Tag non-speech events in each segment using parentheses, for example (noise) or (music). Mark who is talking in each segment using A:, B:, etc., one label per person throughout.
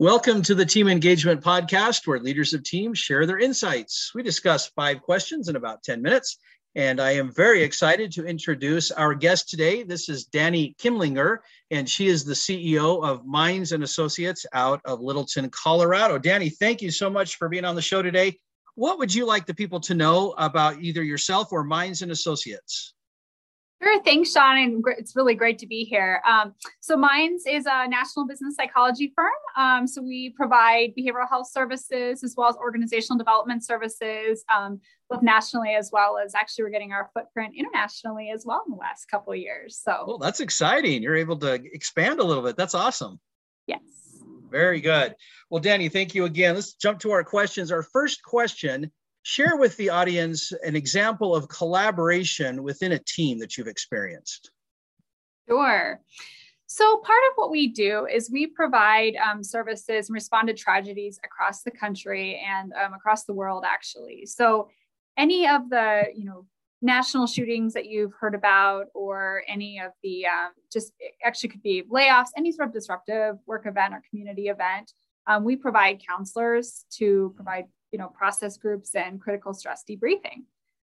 A: Welcome to the Team Engagement Podcast, where leaders of teams share their insights. We discuss five questions in about 10 minutes, and I am very excited to introduce our guest today. This is Dani Kimlinger, and she is the CEO of Mines and Associates out of Littleton, Colorado. Dani, thank you so much for being on the show today. What would you like the people to know about either yourself or Mines and Associates?
B: Sure. Thanks, Sean. And it's really great to be here. Um, so, Mines is a national business psychology firm. Um, so, we provide behavioral health services as well as organizational development services, um, both nationally as well as actually we're getting our footprint internationally as well in the last couple of years. So,
A: well, that's exciting. You're able to expand a little bit. That's awesome.
B: Yes.
A: Very good. Well, Dani, thank you again. Let's jump to our questions. Our first question share with the audience an example of collaboration within a team that you've experienced.
B: Sure. So, part of what we do is we provide um, services and respond to tragedies across the country and um, across the world, actually. So, any of the, you know, national shootings that you've heard about, or any of the um, just actually could be layoffs, any sort of disruptive work event or community event, um, we provide counselors to provide you know, process groups and critical stress debriefing.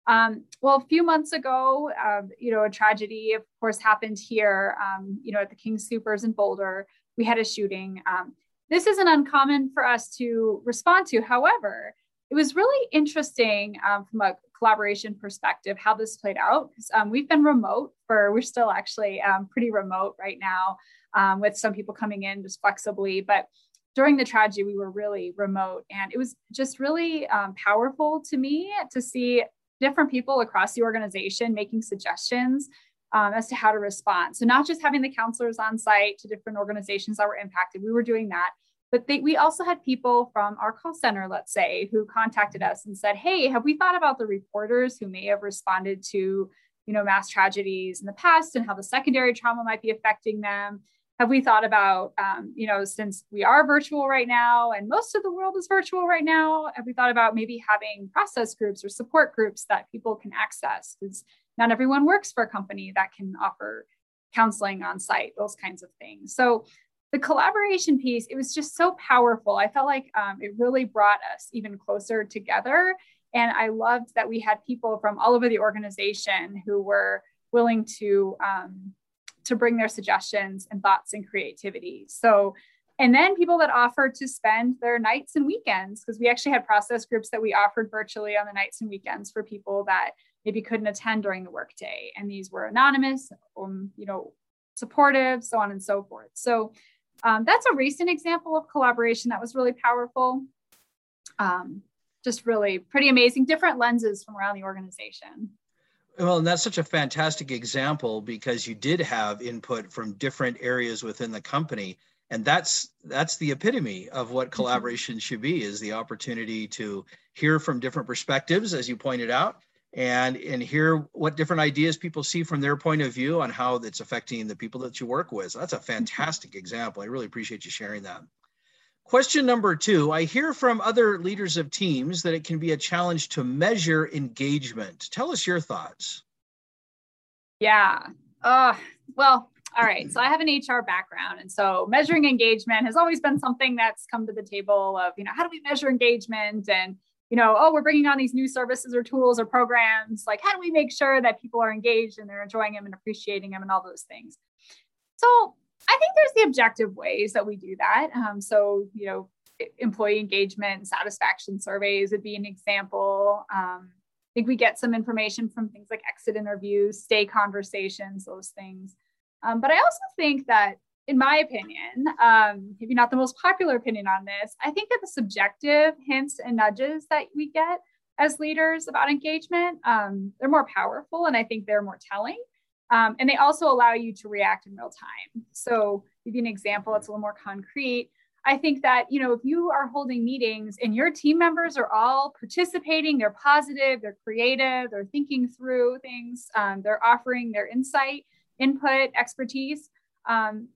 B: Um, well, a few months ago, uh, you know, a tragedy, of course, happened here, um, you know, at the King Soopers in Boulder. We had a shooting. Um, this isn't uncommon for us to respond to. However, it was really interesting um, from a collaboration perspective how this played out. Um, we've been remote for, we're still actually pretty remote right now with some people coming in just flexibly, but during the tragedy, we were really remote. And it was just really um, powerful to me to see different people across the organization making suggestions um, as to how to respond. So, not just having the counselors on site to different organizations that were impacted, we were doing that. But they, we also had people from our call center, let's say, who contacted us and said, Hey, have we thought about the reporters who may have responded to you know mass tragedies in the past and how the secondary trauma might be affecting them have we thought about um, you know since we are virtual right now and most of the world is virtual right now have we thought about maybe having process groups or support groups that people can access? Because not everyone works for a company that can offer counseling on site those kinds of things. So the collaboration piece it was just so powerful. I felt like um, it really brought us even closer together. And i loved that we had people from all over the organization who were willing to um, to bring their suggestions and thoughts and creativity. So, and then people that offered to spend their nights and weekends, because we actually had process groups that we offered virtually on the nights and weekends for people that maybe couldn't attend during the workday. And these were anonymous, um, you know, supportive, so on and so forth. So um, that's a recent example of collaboration that was really powerful. Um, just really pretty amazing, different lenses from around the organization.
A: Well, and that's such a fantastic example because you did have input from different areas within the company. And that's that's the epitome of what mm-hmm. collaboration should be is the opportunity to hear from different perspectives, as you pointed out, and and hear what different ideas people see from their point of view on how it's affecting the people that you work with. So that's a mm-hmm. fantastic example. I really appreciate you sharing that. Question number two I hear from other leaders of teams that it can be a challenge to measure engagement. Tell us your thoughts.
B: Yeah. Uh, well, all right. So I have an HR background. And so measuring engagement has always been something that's come to the table of, you know, how do we measure engagement? And, you know, oh, we're bringing on these new services or tools or programs. Like, how do we make sure that people are engaged and they're enjoying them and appreciating them and all those things? So I think there's the objective ways that we do that. Um, so, you know, employee engagement, satisfaction surveys would be an example. Um, I think we get some information from things like exit interviews, stay conversations, those things. Um, but I also think that, in my opinion, um, maybe not the most popular opinion on this, I think that the subjective hints and nudges that we get as leaders about engagement, um, they're more powerful and I think they're more telling. Um, and they also allow you to react in real time. So, give you an example, it's a little more concrete. I think that, you know, if you are holding meetings and your team members are all participating, they're positive, they're creative, they're thinking through things, um, they're offering their insight, input, expertise. Um,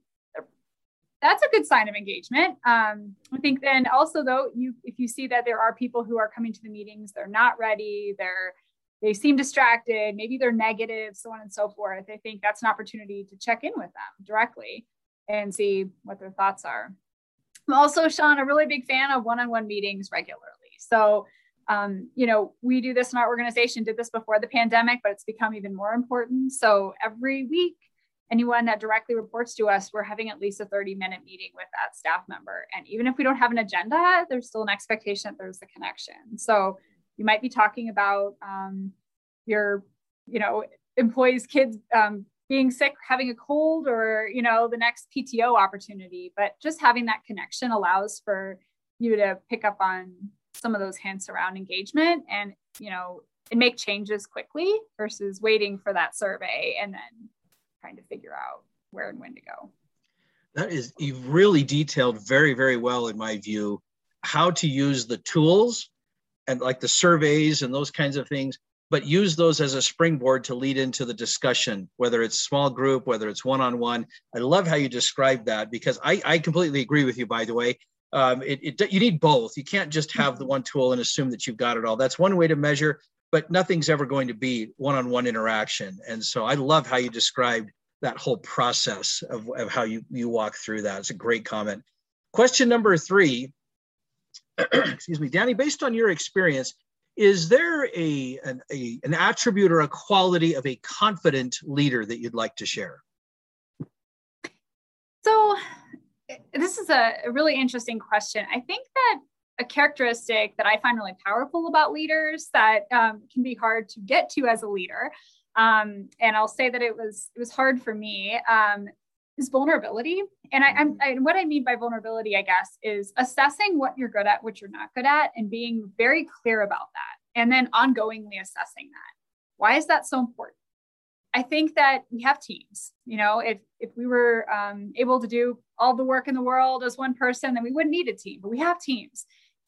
B: that's a good sign of engagement. Um, I think then also though, you if you see that there are people who are coming to the meetings, they're not ready, they're they seem distracted, maybe they're negative, so on and so forth. I think that's an opportunity to check in with them directly and see what their thoughts are. I'm also, Sean, a really big fan of one on one meetings regularly. So, um, you know, we do this in our organization, did this before the pandemic, but it's become even more important. So, every week, anyone that directly reports to us, we're having at least a 30 minute meeting with that staff member. And even if we don't have an agenda, there's still an expectation that there's a connection. So, you might be talking about um, your, you know, employees' kids um, being sick, having a cold, or you know, the next PTO opportunity. But just having that connection allows for you to pick up on some of those hints around engagement and you know and make changes quickly versus waiting for that survey and then trying to figure out where and when to go.
A: That is, you've really detailed very, very well, in my view, how to use the tools and like the surveys and those kinds of things but use those as a springboard to lead into the discussion, whether it's small group, whether it's one on one. I love how you describe that because I, I completely agree with you, by the way. Um, it, it, you need both. You can't just have the one tool and assume that you've got it all. That's one way to measure, but nothing's ever going to be one on one interaction. And so I love how you described that whole process of, of how you, you walk through that. It's a great comment. Question number three, (clears throat) excuse me, Dani, based on your experience, is there a an, a, an attribute or a quality of a confident leader that you'd like to share?
B: So, this is a, really interesting question. I think that a characteristic that I find really powerful about leaders that um, can be hard to get to as a leader, um, and I'll say that it was it was hard for me, um, is vulnerability. And I, I'm, I, what I mean by vulnerability, I guess, is assessing what you're good at, what you're not good at, and being very clear about that, and then ongoingly assessing that. Why is that so important? I think that we have teams. You know, if if we were um, able to do all the work in the world as one person, then we wouldn't need a team. But we have teams,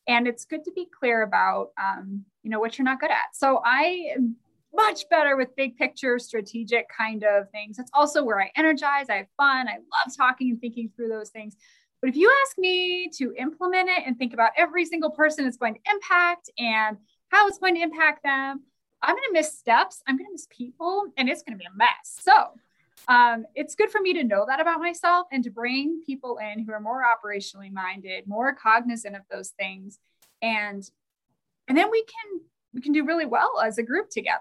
B: and it's good to be clear about um, you know what you're not good at. So I am much better with big picture, strategic kind of things. It's also where I energize, I have fun, I love talking and thinking through those things. But if you ask me to implement it and think about every single person it's going to impact and how it's going to impact them, I'm going to miss steps, I'm going to miss people, and it's going to be a mess. So um, it's good for me to know that about myself and to bring people in who are more operationally minded, more cognizant of those things, and and then we can we can do really well as a group together.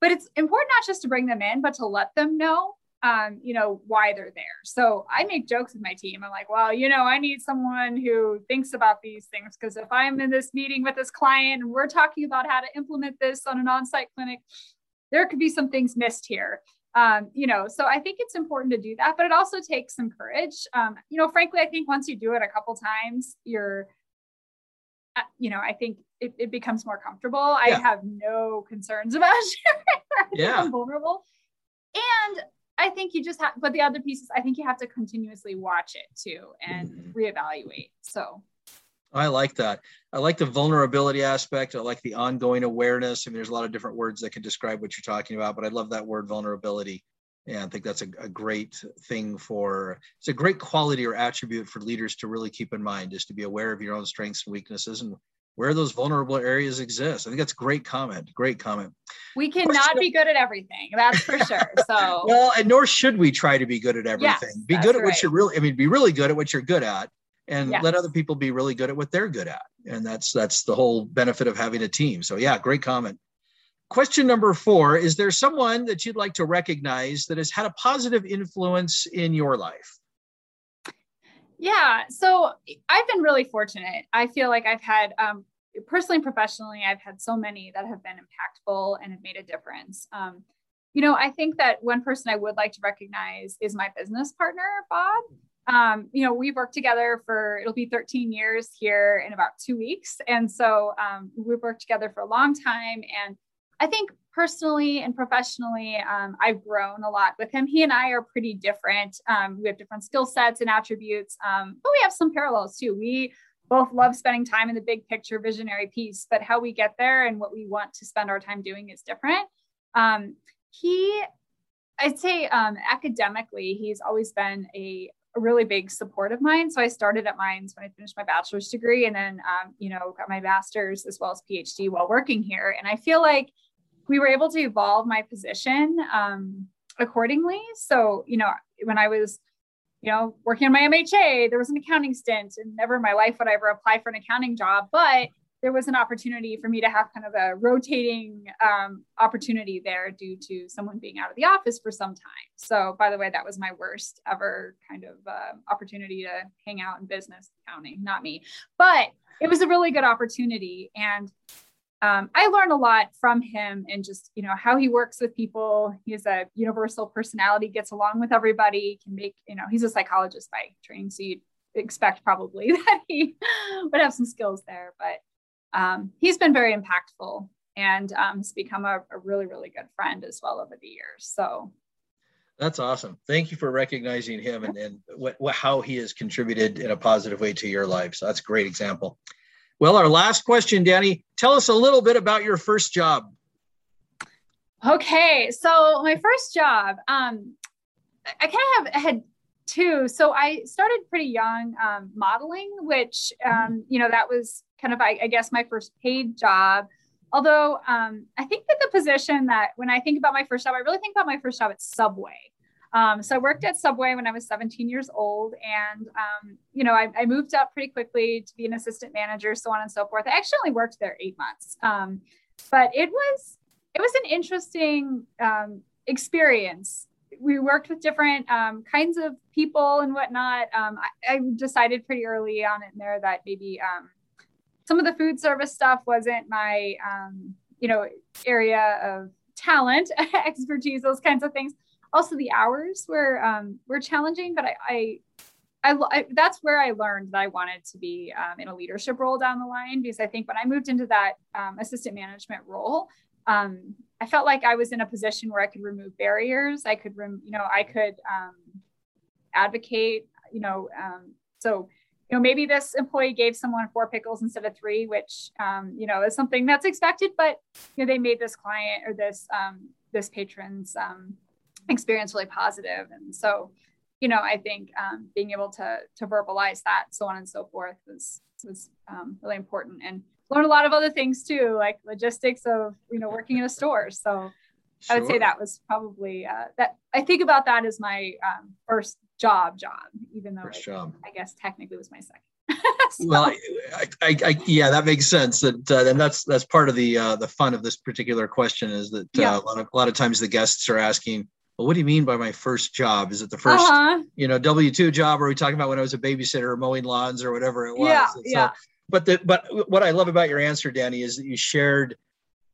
B: But it's important not just to bring them in, but to let them know, um, you know, why they're there. So I make jokes with my team. I'm like, well, you know, I need someone who thinks about these things because if I'm in this meeting with this client and we're talking about how to implement this on an on-site clinic, there could be some things missed here. Um, you know, so I think it's important to do that, but it also takes some courage. Um, you know, frankly, I think once you do it a couple times, you're, you know, I think it, it becomes more comfortable. Yeah. I have no concerns (laughs) about sharing. yeah. I'm vulnerable. And I think you just have, but the other pieces, I think you have to continuously watch it too and mm-hmm. reevaluate. So
A: I like that. I like the vulnerability aspect. I like the ongoing awareness. I mean, there's a lot of different words that can describe what you're talking about, but I love that word vulnerability. And I think that's a, a great thing for, it's a great quality or attribute for leaders to really keep in mind is to be aware of your own strengths and weaknesses and where those vulnerable areas exist. I think that's a great comment. Great comment.
B: We cannot Question. be good at everything. That's for (laughs) sure. So
A: well, and nor should we try to be good at everything. Yes, be good at right. what you're really. I mean, be really good at what you're good at, and yes. let other people be really good at what they're good at. And that's that's the whole benefit of having a team. So yeah, great comment. Question number four: Is there someone that you'd like to recognize that has had a positive influence in your life?
B: Yeah. So I've been really fortunate. I feel like I've had, um, personally and professionally, I've had so many that have been impactful and have made a difference. Um, you know, I think that one person I would like to recognize is my business partner, Bob. Um, you know, we've worked together for it'll be 13 years here in about two weeks. And so um, we've worked together for a long time. And I think personally and professionally, um, I've grown a lot with him. He and I are pretty different. Um, we have different skill sets and attributes, um, but we have some parallels too. We both love spending time in the big picture visionary piece, but how we get there and what we want to spend our time doing is different. Um, he, I'd say um, academically, he's always been a, a really big support of mine. So I started at Mines when I finished my bachelor's degree and then, um, you know, got my master's as well as PhD while working here. And I feel like we were able to evolve my position um, accordingly. So, you know, when I was, you know, working on my MHA, there was an accounting stint, and never in my life would I ever apply for an accounting job. But there was an opportunity for me to have kind of a rotating um, opportunity there due to someone being out of the office for some time. So, by the way, that was my worst ever kind of uh, opportunity to hang out in business accounting, not me. But it was a really good opportunity. And um, I learn a lot from him and just, you know, how he works with people. He's a universal personality, gets along with everybody, can make, you know, he's a psychologist by training. So you'd expect probably (laughs) that he would have some skills there. But um, he's been very impactful and um, has become a, a, really, really good friend as well over the years. So
A: that's awesome. Thank you for recognizing him and, and what, what, how he has contributed in a positive way to your life. So that's a great example. Well, our last question, Dani, tell us a little bit about your first job.
B: Okay, so my first job, um, I kind of have had two. So I started pretty young um, modeling, which um, you know that was kind of I, I guess my first paid job. Although um, I think that the position that when I think about my first job, I really think about my first job at Subway. Um, so I worked at Subway when I was 17 years old, and um, you know I, I, moved up pretty quickly to be an assistant manager, so on and so forth. I actually only worked there eight months, um, but it was it was an interesting um, experience. We worked with different um, kinds of people and whatnot. Um, I, I, decided pretty early on in there that maybe some of the food service stuff wasn't my you know area of talent, (laughs) expertise, those kinds of things also the hours were um, were challenging, but I, I I, I, that's where I learned that I wanted to be um, in a leadership role down the line because I think when I moved into that um, assistant management role, um, I felt like I was in a position where I could remove barriers. I could, rem- you know, I could um, advocate, you know, um, so you know maybe this employee gave someone four pickles instead of three, which um, you know is something that's expected, but you know they made this client or this this patron's experience really positive. And so, you know, I think um, being able to to verbalize that, so on and so forth, was was um, really important. And learn a lot of other things too, like logistics of you know working in a store. So sure. I would say that was probably uh, that. I think about that as my um, first job job, even though it, job. I guess technically was my second. (laughs)
A: so. Well, I, I, I, yeah, that makes sense. That uh, and that's that's part of the uh, the fun of this particular question is that uh, yeah. a lot of a lot of times the guests are asking, well, what do you mean by my first job? Is it the 1st uh-huh. you know, W two job? Or are we talking about when I was a babysitter or mowing lawns or whatever it was?
B: Yeah, so, yeah.
A: But the but what I love about your answer, Dani, is that you shared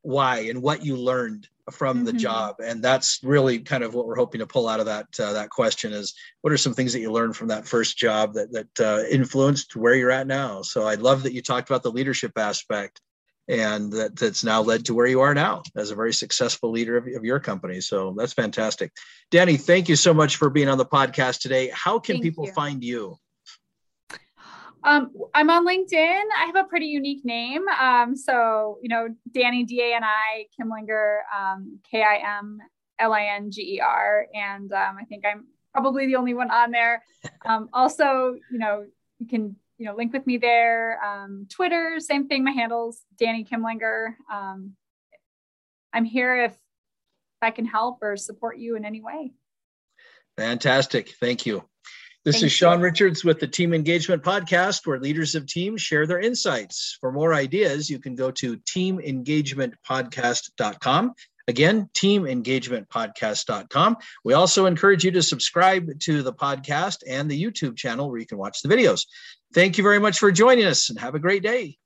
A: why and what you learned from mm-hmm. the job, and that's really kind of what we're hoping to pull out of that uh, that question is what are some things that you learned from that first job that that uh, influenced where you're at now? So I love that you talked about the leadership aspect and that, that's now led to where you are now as a very successful leader of, of your company. So that's fantastic. Dani, thank you so much for being on the podcast today. How can thank people you. find you?
B: Um, I'm on LinkedIn. I have a pretty unique name. Um, so, you know, Dani, D A N I, Kimlinger, um, K I M L I N G E R. And um, I think I'm probably the only one on there. Um, also, you know, you can you know, link with me there. Um, Twitter, same thing. My handle's Dani Kimlinger. Um, I'm here if, if I can help or support you in any way.
A: Fantastic. Thank you. This Thank is Sean you. Richards with the Team Engagement Podcast, where leaders of teams share their insights. For more ideas, you can go to teamengagementpodcast.com. Again, teamengagementpodcast.com. We also encourage you to subscribe to the podcast and the YouTube channel where you can watch the videos. Thank you very much for joining us and have a great day.